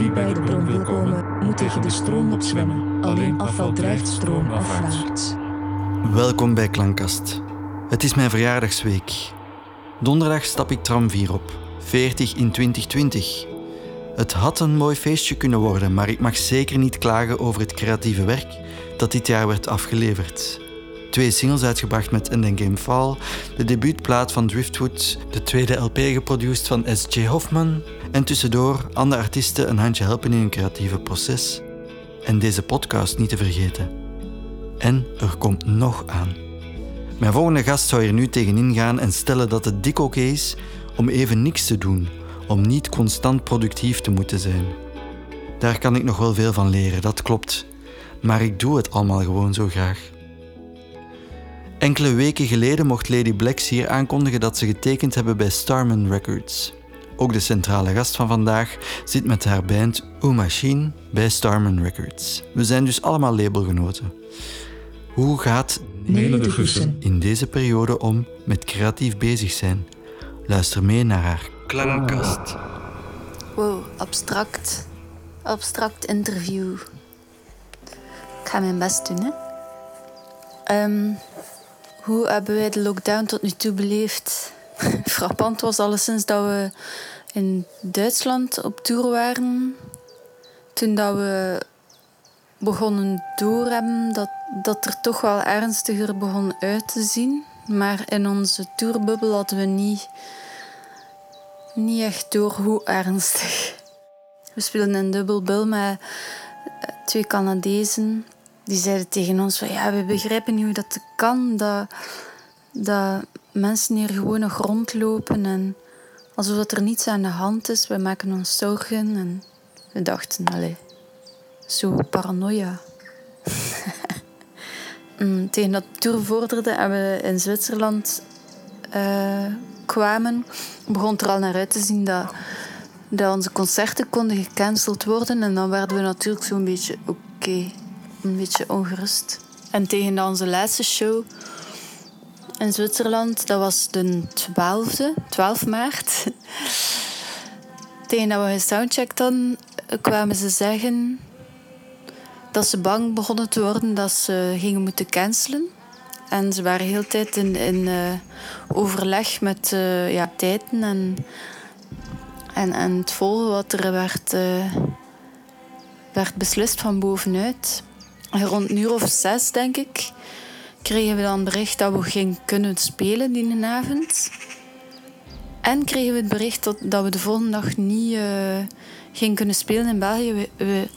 Wie bij de bron wil komen, moet tegen de stroom opzwemmen. Alleen afval drijft stroomafwaarts. Welkom bij Klankkast. Het is mijn verjaardagsweek. Donderdag stap ik tram 4 op. 40 in 2020. Het had een mooi feestje kunnen worden, maar ik mag zeker niet klagen over het creatieve werk dat dit jaar werd afgeleverd. Twee singles uitgebracht met End Game Fall, de debuutplaat van Driftwood, de tweede LP geproduceerd van S.J. Hoffman en tussendoor andere artiesten een handje helpen in hun creatieve proces. En deze podcast niet te vergeten. En er komt nog aan. Mijn volgende gast zou hier nu tegenin gaan en stellen dat het dik oké is om even niks te doen, om niet constant productief te moeten zijn. Daar kan ik nog wel veel van leren, dat klopt. Maar ik doe het allemaal gewoon zo graag. Enkele weken geleden mocht Lady Blacks hier aankondigen dat ze getekend hebben bij Starman Records. Ook de centrale gast van vandaag zit met haar band O Machine bij Starman Records. We zijn dus allemaal labelgenoten. Hoe gaat Gussen. in deze periode om met creatief bezig zijn? Luister mee naar haar klankkast. Wow, abstract. Abstract interview. Ik ga mijn best doen, hè. Ehm, hoe hebben wij de lockdown tot nu toe beleefd? Frappant was alleszins dat we in Duitsland op tour waren. Toen dat we begonnen doorhebben dat, dat er toch wel ernstiger begon uit te zien. Maar in onze tourbubbel hadden we niet, niet echt door hoe ernstig. We speelden een dubbelbil met twee Canadezen. Die zeiden tegen ons van ja, we begrijpen niet hoe dat kan. Dat, dat mensen hier gewoon nog rondlopen en alsof er niets aan de hand is. We maken ons zorgen en we dachten, allee, zo paranoia. Mm, Tegen dat tour vorderde en we in Zwitserland eh, kwamen, begon er al naar uit te zien dat, dat onze concerten konden gecanceld worden. En dan werden we natuurlijk zo'n beetje oké, een beetje ongerust. En tegen onze laatste show in Zwitserland, dat was de 12e, 12 maart. Tegen dat we gesoundcheckt hadden, kwamen ze zeggen dat ze bang begonnen te worden dat ze gingen moeten cancelen. En ze waren heel de tijd in, in eh, overleg met eh, ja, tijden en, en, en het volgen wat er werd, eh, werd beslist van bovenuit. Rond een uur of zes, denk ik, kregen we dan bericht dat we gingen kunnen spelen die avond. En kregen we het bericht dat, we de volgende dag niet eh, gingen kunnen spelen in België. We,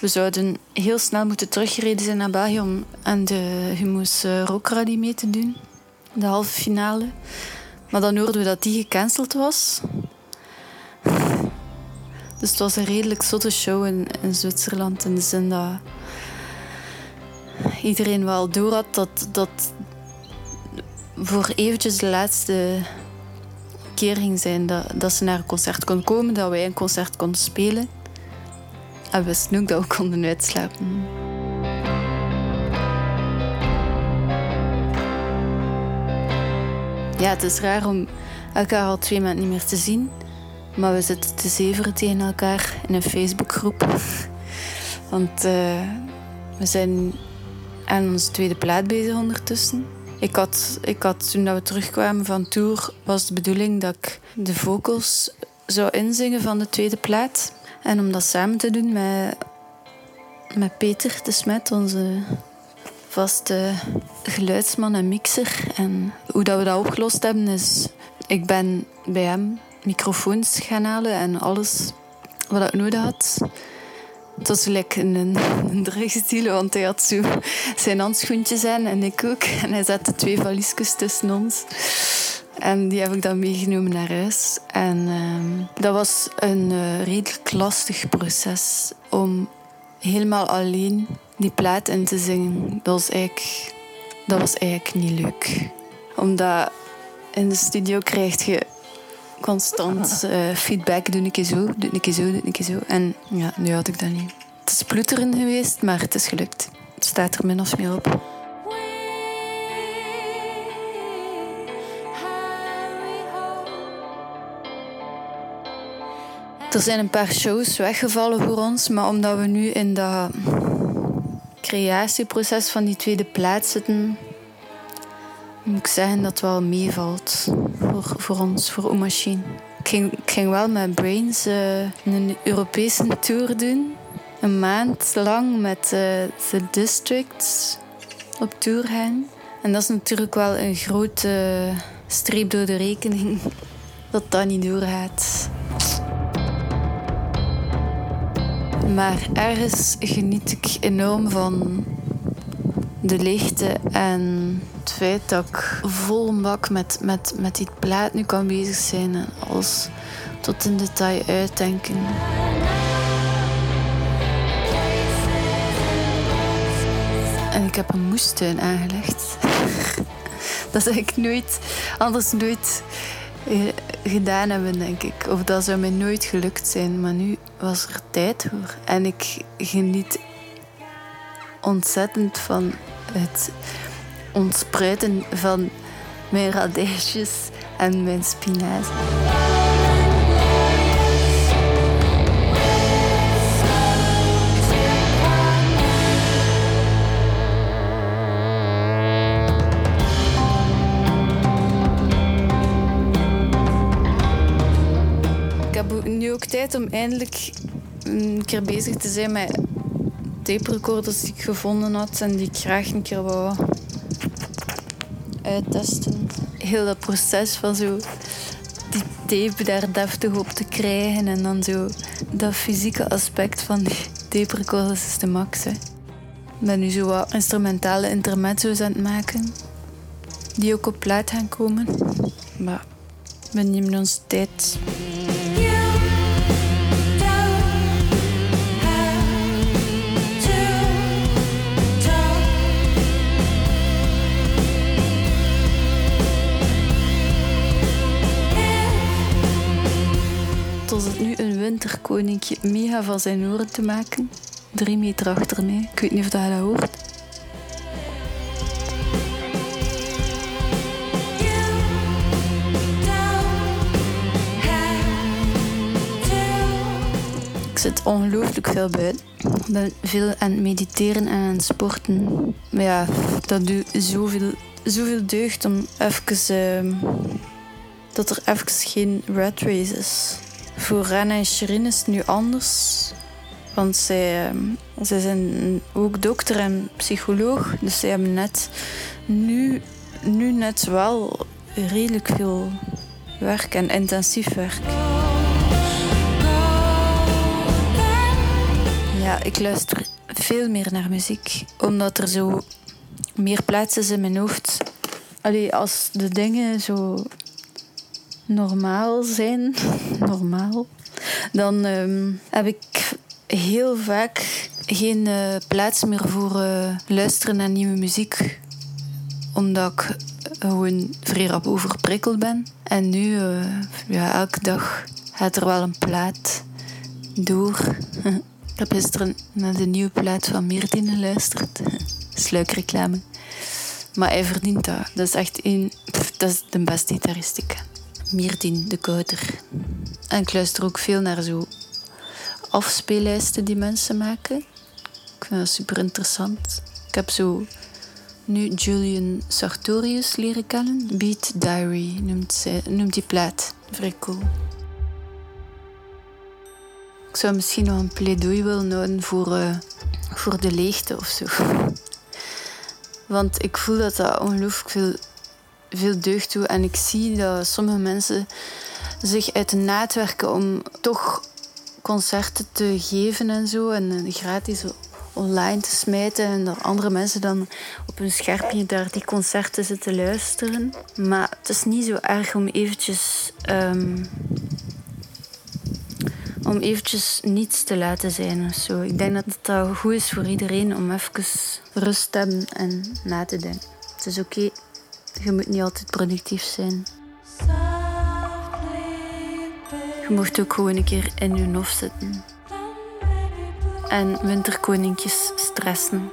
we, zouden heel snel moeten teruggereden zijn naar België om aan de Humus uh, Rock mee te doen. De halve finale. Maar dan hoorden we dat die gecanceld was. Dus het was een redelijk zotte show in, in Zwitserland. In de zin dat iedereen wel door had dat, dat voor eventjes de laatste keer ging zijn dat, dat ze naar een concert konden komen, dat wij een concert konden spelen. En we ook dat we konden uitslapen. Ja, het is raar om elkaar al twee maanden niet meer te zien. Maar we zitten te zeveren tegen elkaar in een Facebookgroep. Want eh, we zijn aan onze tweede plaat bezig ondertussen. Ik had, ik had toen dat we terugkwamen van tour, was de bedoeling dat ik de vocals zou inzingen van de tweede plaat. En om dat samen te doen met, met Peter de Smet, onze vaste geluidsman en mixer. En hoe dat we dat opgelost hebben is, ik ben bij hem microfoons gaan halen en alles wat ik nodig had. Het was gelijk een, een drugsdeal, want hij had zo zijn handschoentjes aan en ik ook. En hij zette twee valiesjes tussen ons. En die heb ik dan meegenomen naar huis. En ehm, dat was een eh, redelijk lastig proces om helemaal alleen die plaat in te zingen. Dat was eigenlijk, dat was eigenlijk niet leuk. Omdat in de studio krijg je constant eh, feedback. Doe een keer zo, doe een keer zo, doe een keer zo. En ja, nu had ik dat niet. Het is ploeteren geweest, maar het is gelukt. Het staat er min of meer op. Er zijn een paar shows weggevallen voor ons, maar omdat we nu in dat creatieproces van die tweede plaats zitten, moet ik zeggen dat het wel meevalt voor, ons, voor Oemachine. Ik ging, wel met Brains uh, een Europese tour doen. Een maand lang met uh, The Districts op tour gaan. En dat is natuurlijk wel een grote streep door de rekening dat dat niet doorgaat. Maar ergens geniet ik enorm van de leegte en het feit dat ik vol een bak met, met, met die plaat nu kan bezig zijn en alles tot in detail uitdenken. En ik heb een moestuin aangelegd. dat zou ik nooit, anders nooit eh, gedaan hebben, denk ik. Of dat zou mij nooit gelukt zijn. Maar nu was er tijd voor. En ik geniet ontzettend van het ontspruiten van mijn radijsjes en mijn spinazie. Nu ook tijd om eindelijk een keer bezig te zijn met tape recorders die ik gevonden had en die ik graag een keer wou uittesten. Heel dat proces van zo die tape daar deftig op te krijgen en dan zo dat fysieke aspect van die tape recorders is de max. Ik ben nu zo wat instrumentale intermezzo's aan het maken die ook op plaat gaan komen. Maar we nemen onze tijd. Tot het nu een winterkoninkje mega van zijn oren te maken. Drie meter achter mij. Ik weet niet of dat dat hoort. Ik zit ongelooflijk veel buiten. Ik ben veel aan het mediteren en aan het sporten. Maar ja, dat doet zoveel, zoveel deugd om even... Uh, dat er even geen rat race is. Voor Rana en Shirin is het nu anders. Want zij, zij zijn ook dokter en psycholoog. Dus zij hebben net nu, nu net wel redelijk veel werk en intensief werk. Ja, ik luister veel meer naar muziek. Omdat er zo meer plaats is in mijn hoofd. Allee, als de dingen zo normaal zijn, normaal, dan um, heb ik heel vaak geen uh, plaats meer voor uh, luisteren naar nieuwe muziek. Omdat ik gewoon vrij rap overprikkeld ben. En nu, ja, elke dag gaat er wel een plaat door. ik heb gisteren naar de nieuwe plaat van Meertien geluisterd. Sluikreclame. Maar hij verdient dat. Dat is echt een... Dat is de beste ken. Mierdien de Kouter. En ik luister ook veel naar zo afspeellijsten die mensen maken. Ik vind dat super interessant. Ik heb zo nu Julian Sartorius leren kennen. Beat Diary noemt, zij, noemt die plaat. Vrij cool. Ik zou misschien nog een pleidooi willen houden voor, uh, voor de leegte of zo. Want ik voel dat dat ongelooflijk veel veel deugd toe. En ik zie dat sommige mensen zich uit de naad werken om toch concerten te geven en zo. En gratis online te smijten. En dat andere mensen dan op hun scherpje daar die concerten zitten luisteren. Maar het is niet zo erg om eventjes... Um, om eventjes niets te laten zijn of zo. Ik denk dat het goed is voor iedereen om even rust te hebben en na te denken. Het is oké. Je moet niet altijd productief zijn. Je mocht ook gewoon een keer in je hof zitten. En winterkoninkjes stressen.